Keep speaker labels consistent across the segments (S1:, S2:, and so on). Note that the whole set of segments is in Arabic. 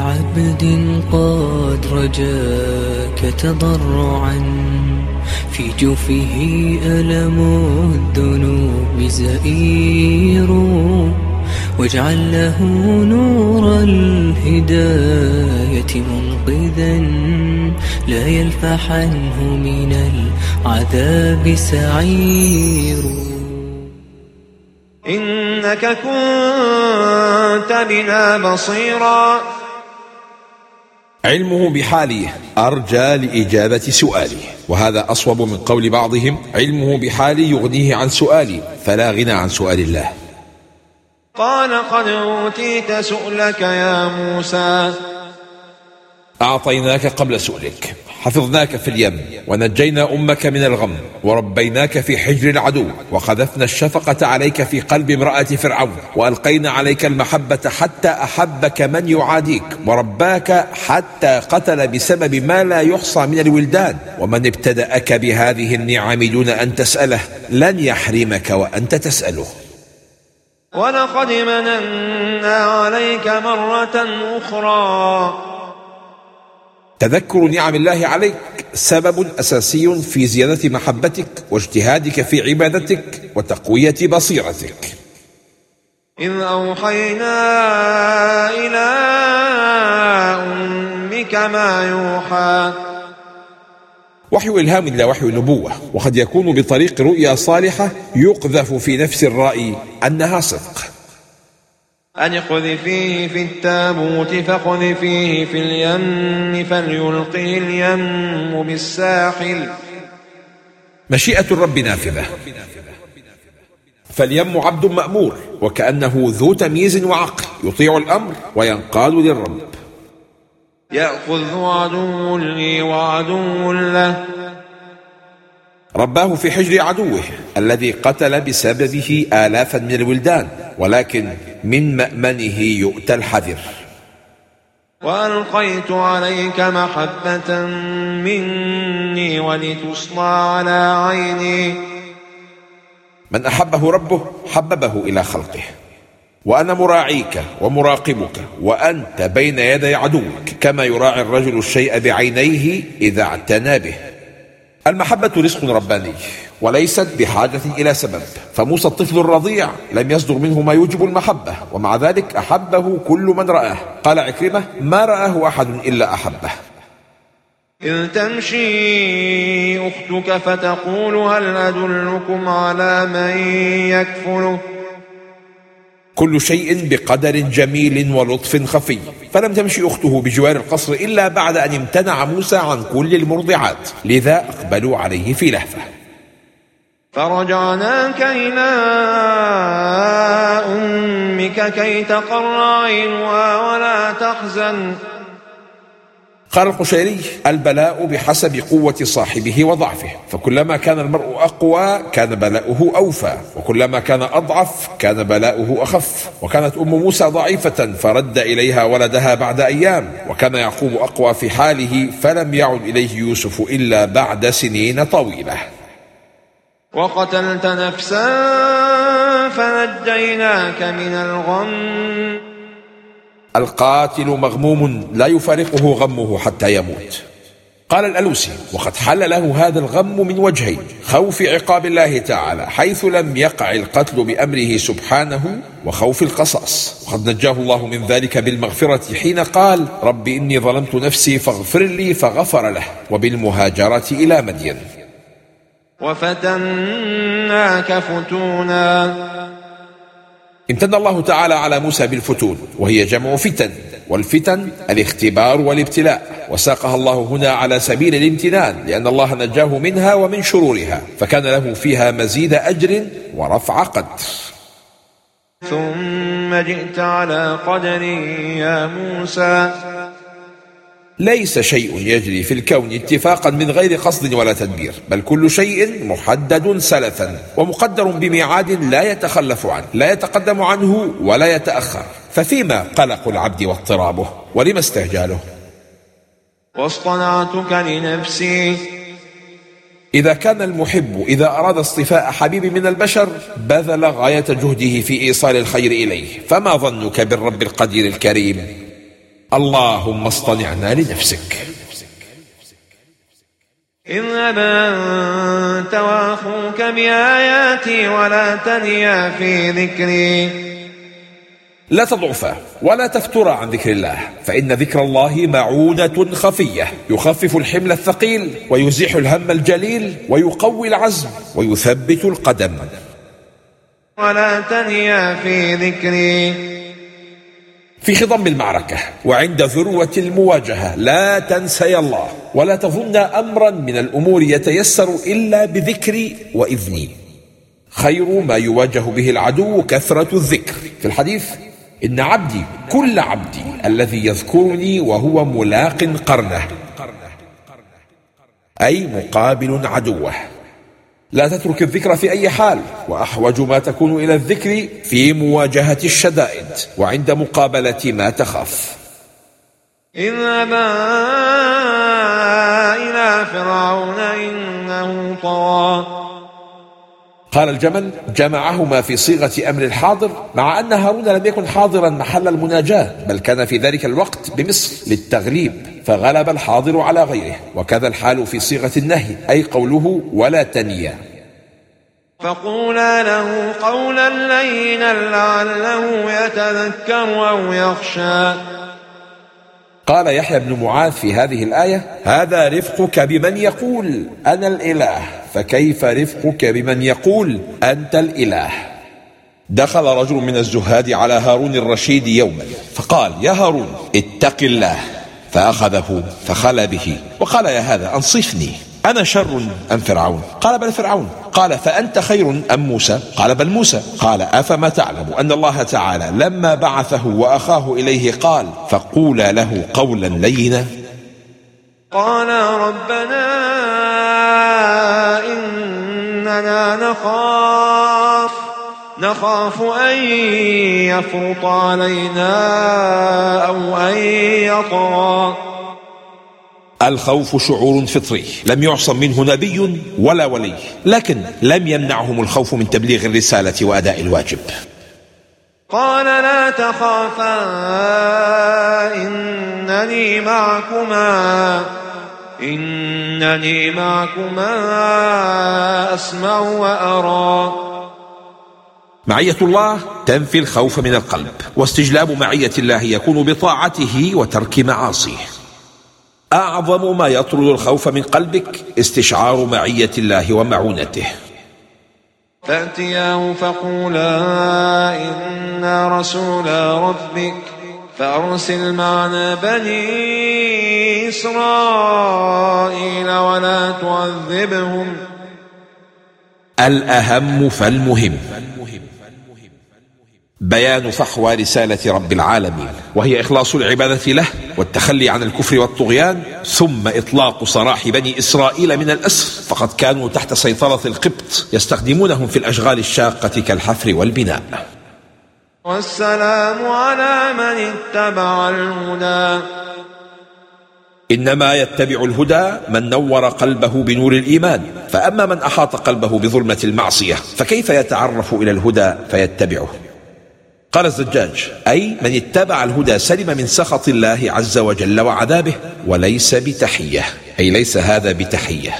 S1: لعبد قد رجاك تضرعا في جوفه ألم الذنوب زئير. واجعل له نور الهداية منقذا لا يلفحنه من العذاب سعير.
S2: إنك كنت بنا بصيرا
S3: علمه بحالي أرجى لإجابة سؤالي وهذا أصوب من قول بعضهم علمه بحالي يغنيه عن سؤالي فلا غنى عن سؤال الله.
S2: قال قد أوتيت سؤلك يا موسى.
S3: أعطيناك قبل سؤلك. حفظناك في اليم ونجينا أمك من الغم وربيناك في حجر العدو وقذفنا الشفقة عليك في قلب امرأة فرعون وألقينا عليك المحبة حتى أحبك من يعاديك ورباك حتى قتل بسبب ما لا يحصى من الولدان. ومن ابتدأك بهذه النعم دون أن تسأله لن يحرمك وأنت تسأله.
S2: ولقد مننا عليك مرة أخرى.
S3: تذكر نعم الله عليك سبب أساسي في زيادة محبتك واجتهادك في عبادتك وتقوية بصيرتك.
S2: إذ أوحينا إلى أمك ما يوحى.
S3: وحي إلهام لا وحي نبوة وقد يكون بطريق رؤيا صالحة يقذف في نفس الرأي أنها صدق.
S2: أن اقذفيه في التابوت فاقذفيه في اليم فليلقه اليم بالساحل
S3: مشيئة الرب نافذة. فاليم عبد مأمور وكأنه ذو تمييز وعقل يطيع الأمر وينقاد للرب.
S2: يأخذ عدو لي وعدو له.
S3: رباه في حجر عدوه الذي قتل بسببه آلافا من الولدان. ولكن من مأمنه يؤتى الحذر.
S2: وألقيت عليك محبة مني ولتصنع على عيني.
S3: من أحبه ربه حببه إلى خلقه. وأنا مراعيك ومراقبك وأنت بين يدي عدوك كما يراعي الرجل الشيء بعينيه إذا اعتنى به. المحبة رزق رباني. وليست بحاجة إلى سبب. فموسى الطفل الرضيع لم يصدر منه ما يوجب المحبة ومع ذلك أحبه كل من رآه. قال عكرمة ما رآه أحد إلا أحبه.
S2: إذ تمشي أختك فتقول هل أدلكم على من يكفله؟
S3: كل شيء بقدر جميل ولطف خفي. فلم تمشي أخته بجوار القصر إلا بعد أن امتنع موسى عن كل المرضعات. لذا أقبلوا عليه في لهفة.
S2: فرجعناك إلى أمك كي تقر عينها ولا تحزن.
S3: قال القشيري البلاء بحسب قوة صاحبه وضعفه. فكلما كان المرء أقوى كان بلاؤه أوفى. وكلما كان أضعف كان بلاؤه أخف. وكانت أم موسى ضعيفة فرد إليها ولدها بعد أيام. وكان يعقوب أقوى في حاله فلم يعد إليه يوسف إلا بعد سنين طويلة.
S2: وقتلت نفسا فنجيناك من الغم.
S3: القاتل مغموم لا يفارقه غمه حتى يموت. قال الألوسي وقد حل له هذا الغم من وجهين خوف عقاب الله تعالى حيث لم يقع القتل بأمره سبحانه وخوف القصاص. وقد نجاه الله من ذلك بالمغفرة حين قال رب إني ظلمت نفسي فاغفر لي فغفر له وبالمهاجرة إلى مدين.
S2: وفتناك فتونا.
S3: امتن الله تعالى على موسى بالفتون وهي جمع فتن والفتن الاختبار والابتلاء. وساقها الله هنا على سبيل الامتنان لأن الله نجاه منها ومن شرورها فكان له فيها مزيد أجر ورفع قدر.
S2: ثم جئت على قدر يا موسى.
S3: ليس شيء يجري في الكون اتفاقا من غير قصد ولا تدبير بل كل شيء محدد سلفا ومقدر بميعاد لا يتخلف عنه لا يتقدم عنه ولا يتأخر. ففيما قلق العبد واضطرابه ولما استهجاله
S2: واصطنعتك لنفسي.
S3: إذا كان المحب إذا أراد اصطفاء حبيب من البشر بذل غاية جهده في إيصال الخير إليه. فما ظنك بالرب القدير الكريم؟ اللهم اصطنعنا لنفسك.
S2: اذهب أنت وأخوك بآياتي ولا تنيا في ذكري.
S3: لا تضعفا ولا تفترا عن ذكر الله فإن ذكر الله معونة خفية يخفف الحمل الثقيل ويزيح الهم الجليل ويقوي العزم ويثبت القدم.
S2: ولا تنيا في ذكري.
S3: في خضم المعركة وعند ذروة المواجهة. لا تنسي الله ولا تظن أمرا من الأمور يتيسر إلا بذكري وإذني خير ما يواجه به العدو كثرة الذكر. في الحديث إن عبدي كل عبدي الذي يذكرني وهو ملاق قرنه أي مقابل عدوه. لا تترك الذكر في أي حال. وأحوج ما تكون إلى الذكر في مواجهة الشدائد وعند مقابلة ما تخاف.
S2: اذهبا إلى فرعون إنه طغى.
S3: قال الجمل جمعهما في صيغة أمر الحاضر مع أن هارون لم يكن حاضرا محل المناجاة بل كان في ذلك الوقت بمصر للتغليب فغلب الحاضر على غيره وكذا الحال في صيغة النهي أي قوله ولا تنيا
S2: فقولا له قولا لينا لعله يتذكر أو يخشى.
S3: قال يحيى بن معاذ في هذه الآية هذا رفقك بمن يقول أنا الإله. فكيف رفقك بمن يقول أنت الإله? دخل رجل من الزهاد على هارون الرشيد يوما فقال يا هارون اتق الله. فأخذه فخلى به وقال يا هذا أنصفني. أنا شر. أم فرعون؟ قال بل فرعون. قال فأنت خير أم موسى؟ قال بل موسى. قال أفما تعلم أن الله تعالى لما بعثه وأخاه إليه قال فقولا له قولا لينا.
S2: قال ربنا إننا نخاف. نخاف أن يفرط علينا أو أن يطغى.
S3: الخوف شعور فطري. لم يعصم منه نبي ولا ولي لكن لم يمنعهم الخوف من تبليغ الرسالة وأداء الواجب.
S2: قال لا تخافا إنني معكما إنني معكما أسمع وأرى.
S3: معية الله تنفي الخوف من القلب واستجلاب معية الله يكون بطاعته وترك معاصيه. أعظم ما يطرد الخوف من قلبك استشعار معية الله ومعونته.
S2: فأتياه فقولا إنا رسولا ربك فأرسل معنا بني إسرائيل ولا تعذبهم
S3: الأهم فالمهم. بيان فحوى رسالة رب العالمين. وهي إخلاص العبادة له والتخلي عن الكفر والطغيان ثم إطلاق سراح بني إسرائيل من الأسر. فقد كانوا تحت سيطرة القبط يستخدمونهم في الأشغال الشاقة كالحفر والبناء.
S2: والسلام على من اتبع الهدى.
S3: إنما يتبع الهدى من نور قلبه بنور الإيمان. فأما من أحاط قلبه بظلمة المعصية فكيف يتعرف إلى الهدى فيتبعه؟ قال الزجاج أي من اتبع الهدى سلم من سخط الله عز وجل وعذابه وليس بتحية أي ليس هذا بتحية.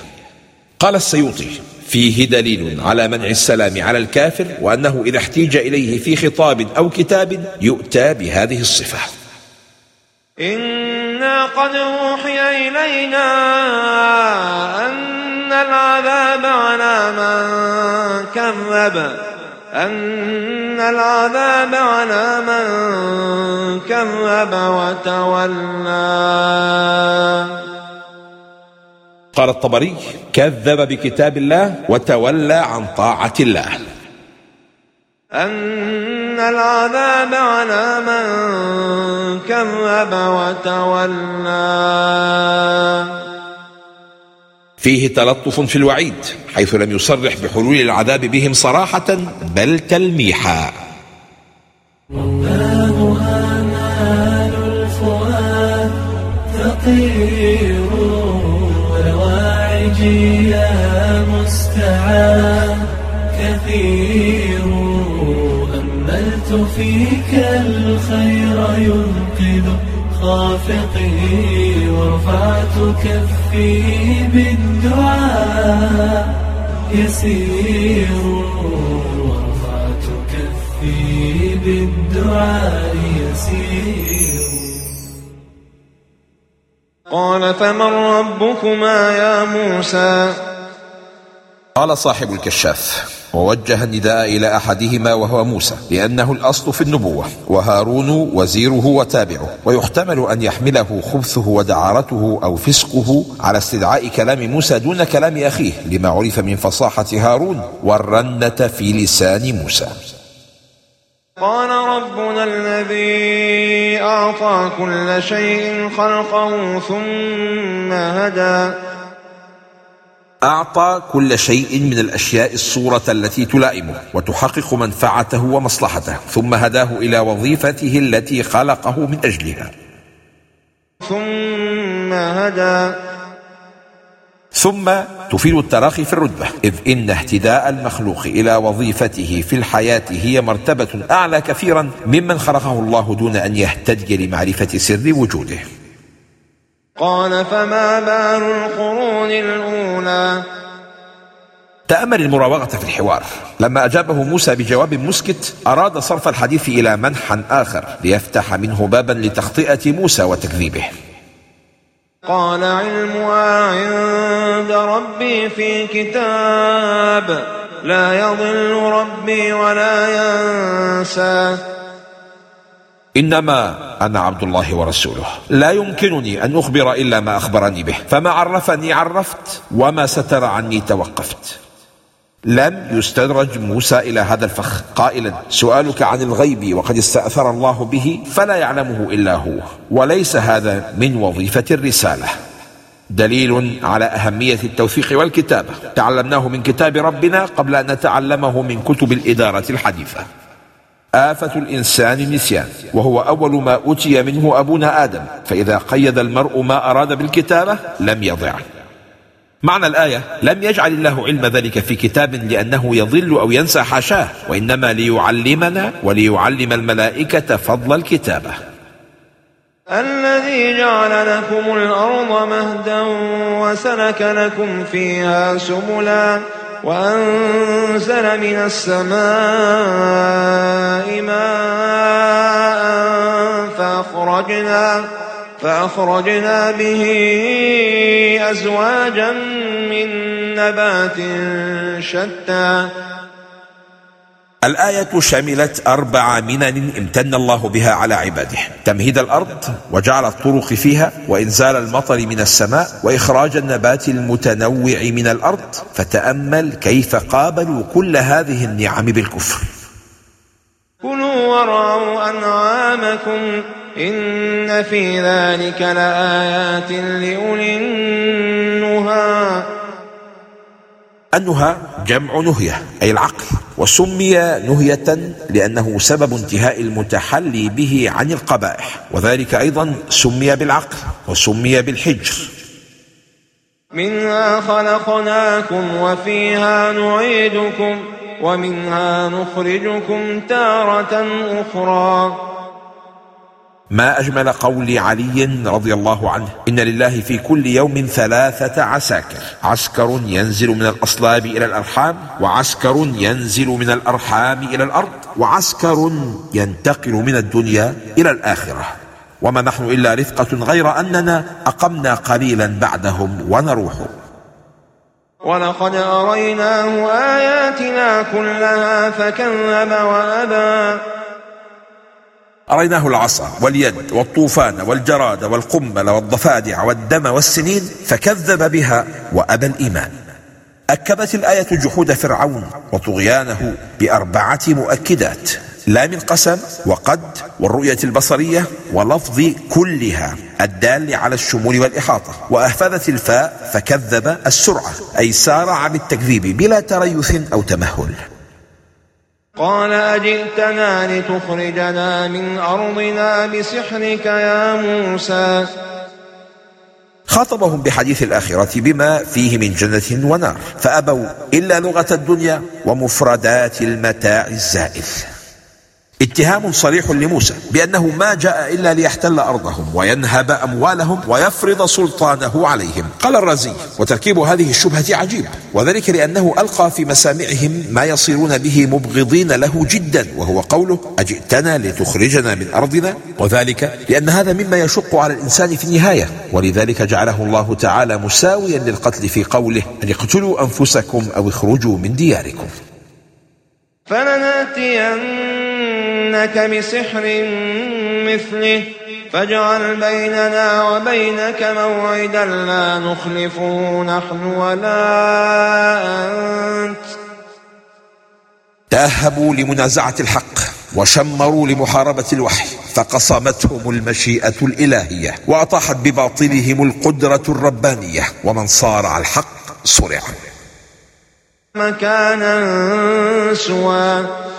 S3: قال السيوطي فيه دليل على منع السلام على الكافر وأنه إذا احتيج إليه في خطاب أو كتاب يؤتى بهذه الصفة.
S2: إنا قد أوحي إلينا أن العذاب على من كذب. أن العذاب على من كذب وتولى.
S3: قال الطبري كذب بكتاب الله وتولى عن طاعة الله.
S2: أن العذاب على من كذب وتولى.
S3: فيه تلطف في الوعيد حيث لم يصرح بحلول العذاب بهم صراحة بل تلميحا.
S1: رباه آمال الفؤاد تطير رواعجي يا مستعان كثير أملت فيك الخير ينقذ الخافق ورفعت كفي بالدعاء يسير ورفعت كفي بالدعاء يسير.
S2: قال فمن ربكما يا موسى؟
S3: قال صاحب الكشاف. ووجه النداء إلى أحدهما وهو موسى لأنه الأصل في النبوة وهارون وزيره وتابعه ويحتمل أن يحمله خبثه ودعارته أو فسقه على استدعاء كلام موسى دون كلام أخيه لما عرف من فصاحة هارون والرنة في لسان موسى.
S2: قال ربنا الذي أعطى كل شيء خلقه ثم هدى.
S3: أعطى كل شيء من الأشياء الصورة التي تلائمه وتحقق منفعته ومصلحته ثم هداه إلى وظيفته التي خلقه من أجلها.
S2: ثم هدى.
S3: ثم تفيد التراخي في الرتبة إذ إن اهتداء المخلوق إلى وظيفته في الحياة هي مرتبة أعلى كثيرا ممن خلقه الله دون أن يهتدي لمعرفة سر وجوده.
S2: قال فما بال القرون الأولى.
S3: تأمل المراوغة في الحوار. لما أجابه موسى بجواب مسكت أراد صرف الحديث إلى منحى آخر ليفتح منه بابا لتخطئة موسى وتكذيبه.
S2: قال علمها عند ربي في كتاب لا يضل ربي ولا ينسى.
S3: إنما أنا عبد الله ورسوله. لا يمكنني أن أخبر إلا ما أخبرني به. فما عرفني عرفت وما ستر عني توقفت. لم يستدرج موسى إلى هذا الفخ. قائلا سؤالك عن الغيب وقد استأثر الله به فلا يعلمه إلا هو. وليس هذا من وظيفة الرسالة. دليل على أهمية التوثيق والكتابة. تعلمناه من كتاب ربنا قبل أن نتعلمه من كتب الإدارة الحديثة. آفة الإنسان النسيان وهو أول ما أتي منه أبونا آدم فإذا قيد المرء ما أراد بالكتابة لم يضع. معنى الآية لم يجعل الله علم ذلك في كتاب لأنه يضل أو ينسى حاشاه وإنما ليعلمنا وليعلم الملائكة فضل الكتابة.
S2: الذي جعل لكم الأرض مهدا وسلك لكم فيها سبلا وأنزل من السماء ماء فأخرجنا فأخرجنا به أزواجا من نبات شتى
S3: الآية شملت أربع منن امتن الله بها على عباده. تمهيد الأرض وجعل الطرق فيها وإنزال المطر من السماء وإخراج النبات المتنوع من الأرض. فتأمل كيف قابلوا كل هذه النعم بالكفر.
S2: كلوا وارعوا أنعامكم إن في ذلك لآيات لأولي النهى.
S3: النهى جمع نهية أي العقل. وسمي نهية لأنه سبب انتهاء المتحلي به عن القبائح. وذلك أيضا سمي بالعقل وسمي بالحجر.
S2: منها خلقناكم وفيها نعيدكم ومنها نخرجكم تارة أخرى.
S3: ما أجمل قول علي رضي الله عنه. إن لله في كل يوم ثلاثة عساكر. عسكر ينزل من الأصلاب إلى الأرحام وعسكر ينزل من الأرحام إلى الأرض وعسكر ينتقل من الدنيا إلى الآخرة. وما نحن إلا رفقة غير أننا أقمنا قليلا بعدهم ونروح.
S2: ولقد أريناه آياتنا كلها فكذب وأبى.
S3: أريناه العصا واليد والطوفان والجراد والقمل والضفادع والدم والسنين فكذب بها وأبى الإيمان. أكدت الآية جحود فرعون وطغيانه بأربعة مؤكدات لا من قسم وقد والرؤية البصرية ولفظ كلها الدال على الشمول والإحاطة. وأهفذت الفاء فكذب السرعة أي سارع بالتكذيب بلا تريث أو تمهل.
S2: قال أجئتنا لتخرجنا من أرضنا بسحرك يا موسى.
S3: خاطبهم بحديث الآخرة بما فيه من جنة ونار فأبوا إلا لغة الدنيا ومفردات المتاع الزائل اتهام صريح لموسى بأنه ما جاء إلا ليحتل أرضهم وينهب أموالهم ويفرض سلطانه عليهم. قال الرازي وتركيب هذه الشبهة عجيب وذلك لأنه ألقى في مسامعهم ما يصيرون به مبغضين له جدا وهو قوله أجئتنا لتخرجنا من أرضنا؟ وذلك لأن هذا مما يشق على الإنسان في النهاية. ولذلك جعله الله تعالى مساويا للقتل في قوله أن اقتلوا أنفسكم أو اخرجوا من دياركم.
S2: فلناتينك بسحر مثله. فاجعل بيننا وبينك موعدا لا نخلفه نحن ولا أنت.
S3: تاهبوا لمنازعة الحق وشمروا لمحاربة الوحي فقصمتهم المشيئة الإلهية وأطاحت بباطلهم القدرة الربانية ومن صارع الحق صرع.
S2: مكانا سوى.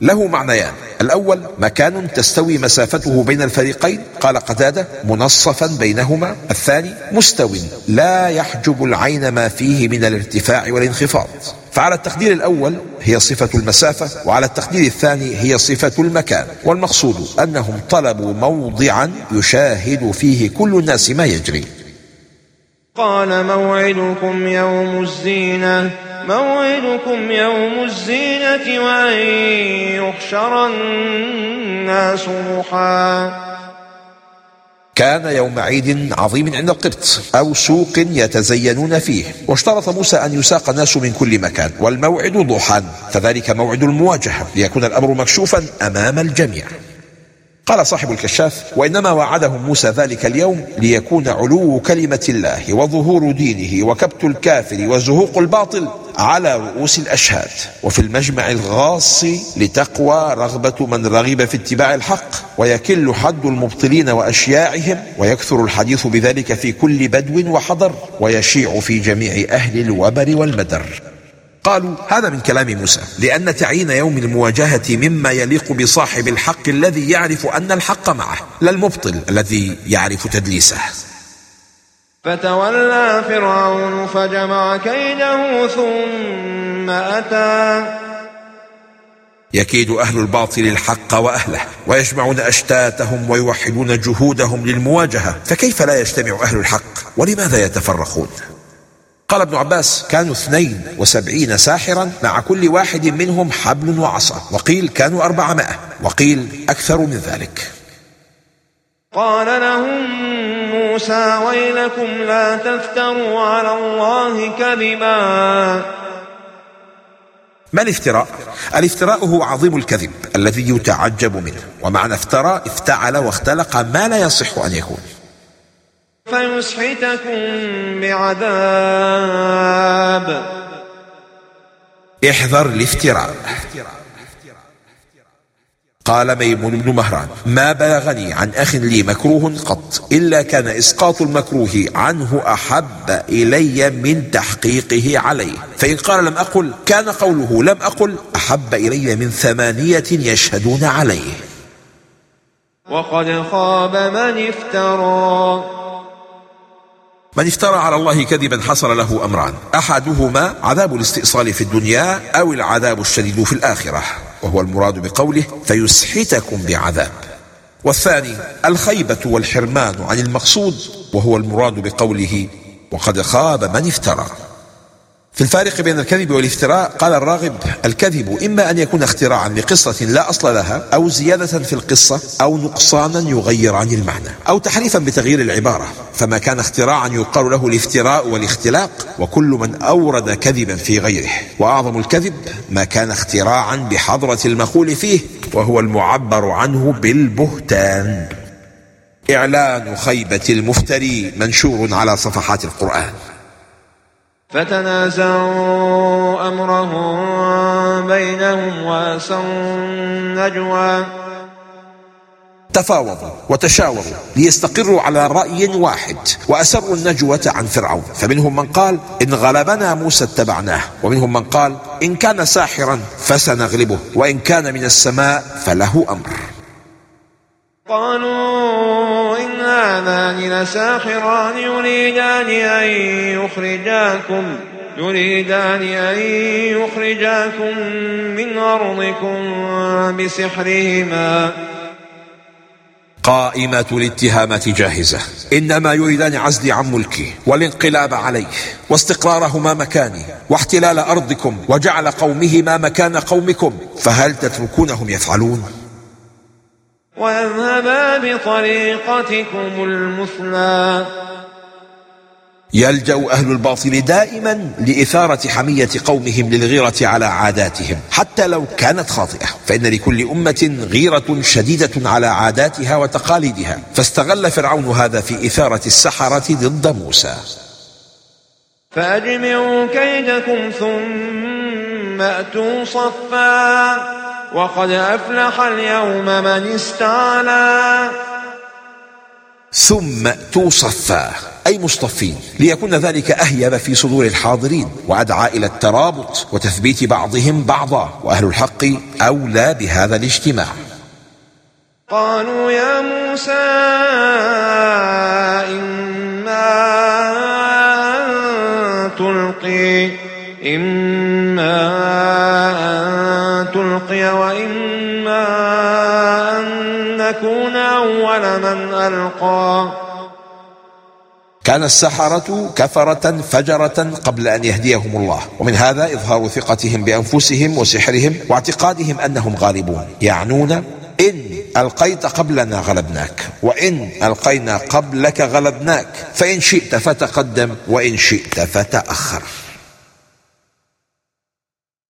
S3: له معنيان. الأول مكان تستوي مسافته بين الفريقين. قال قتادة منصفا بينهما. الثاني مستو لا يحجب العين ما فيه من الارتفاع والانخفاض. فعلى التقدير الأول هي صفة المسافة وعلى التقدير الثاني هي صفة المكان. والمقصود أنهم طلبوا موضعا يشاهد فيه كل الناس ما يجري.
S2: قال موعدكم يوم الزينة. موعدكم يوم الزينة وأن يحشر الناس ضحى.
S3: كان يوم عيد عظيم عند القبط أو سوق يتزينون فيه. واشترط موسى أن يساق الناس من كل مكان. والموعد ضحى. فذلك موعد المواجهة. ليكون الأمر مكشوفا أمام الجميع. قال صاحب الكشاف وإنما وعدهم موسى ذلك اليوم ليكون علو كلمة الله وظهور دينه وكبت الكافر وزهوق الباطل على رؤوس الأشهاد. وفي المجمع الغاص لتقوى رغبة من رغب في اتباع الحق ويكل حد المبطلين وأشياعهم ويكثر الحديث بذلك في كل بدو وحضر ويشيع في جميع أهل الوبر والمدر. قالوا هذا من كلام موسى لأن تعيين يوم المواجهة مما يليق بصاحب الحق الذي يعرف أن الحق معه لا المبطل الذي يعرف تدليسه.
S2: فتولى فرعون فجمع كيده ثم أتى.
S3: يكيد أهل الباطل الحق وأهله ويجمعون أشتاتهم ويوحدون جهودهم للمواجهة فكيف لا يجتمع أهل الحق؟ ولماذا يتفرقون؟ قال ابن عباس كانوا اثنين وسبعين ساحرا مع كل واحد منهم حبل وعصا وقيل كانوا أربعمائة وقيل أكثر من ذلك.
S2: قال لهم موسى ويلكم لا تفتروا على الله كذبا.
S3: ما الافتراء؟ الافتراء هو عظيم الكذب الذي يتعجب منه ومعنى افترى افتعل واختلق ما لا يصح أن يكون.
S2: فيسحتكم بعذاب.
S3: احذر الافتراء. قال ميمون بن مهران ما بلغني عن أخ لي مكروه قط إلا كان إسقاط المكروه عنه أحب إلي من تحقيقه عليه. فإن قال لم أقل كان قوله لم أقل أحب إلي من ثمانية يشهدون عليه.
S2: وقد خاب من افترى.
S3: من افترى على الله كذبا حصل له أمران. أحدهما عذاب الاستئصال في الدنيا أو العذاب الشديد في الآخرة وهو المراد بقوله فيسحتكم بعذاب. والثاني الخيبة والحرمان عن المقصود وهو المراد بقوله وقد خاب من افترى. في الفارق بين الكذب والافتراء قال الراغب الكذب إما أن يكون اختراعا لقصة لا أصل لها أو زيادة في القصة أو نقصانا يغير عن المعنى أو تحريفا بتغيير العبارة. فما كان اختراعا يقال له الافتراء والاختلاق وكل من أورد كذبا في غيره. وأعظم الكذب ما كان اختراعا بحضرة المقول فيه وهو المعبر عنه بالبهتان. إعلان خيبة المفتري منشور على صفحات القرآن.
S2: فتنازعوا أمرهم بينهم وأسروا النجوى.
S3: تفاوضوا وتشاوروا ليستقروا على رأي واحد وأسروا النجوة عن فرعون. فمنهم من قال إن غلبنا موسى اتبعناه. ومنهم من قال إن كان ساحرا فسنغلبه وإن كان من السماء فله أمر.
S2: قالوا إن هذان لساحران يريدان أن يخرجاكم يريدان أن يخرجاكم من أرضكم بسحرهما
S3: قائمة الاتهامات جاهزة إنما يريدان عزلي عن ملكي والانقلاب عليه واستقرارهما مكاني واحتلال أرضكم وجعل قومهما مكان قومكم فهل تتركونهم يفعلون؟
S2: ويذهبا بطريقتكم المثلى
S3: يلجأ أهل الباطل دائما لإثارة حمية قومهم للغيرة على عاداتهم حتى لو كانت خاطئة. فإن لكل أمة غيرة شديدة على عاداتها وتقاليدها. فاستغل فرعون هذا في إثارة السحرة ضد موسى.
S2: فأجمعوا كيدكم ثم أتوا صفا. وقد أفلح اليوم من استعلى.
S3: ثم اتوا صفا أي مصطفين ليكون ذلك أهيب في صدور الحاضرين وأدعى إلى الترابط وتثبيت بعضهم بعضا وأهل الحق أولى بهذا الاجتماع.
S2: قالوا يا موسى إما أن تلقي إما أن تلقي وإما أن نكون أول من ألقى.
S3: كان السحرة كفرة فجرة قبل أن يهديهم الله. ومن هذا إظهار ثقتهم بأنفسهم وسحرهم واعتقادهم أنهم غالبون. يعنون إن ألقيت قبلنا غلبناك وإن ألقينا قبلك غلبناك فإن شئت فتقدم وإن شئت فتأخر.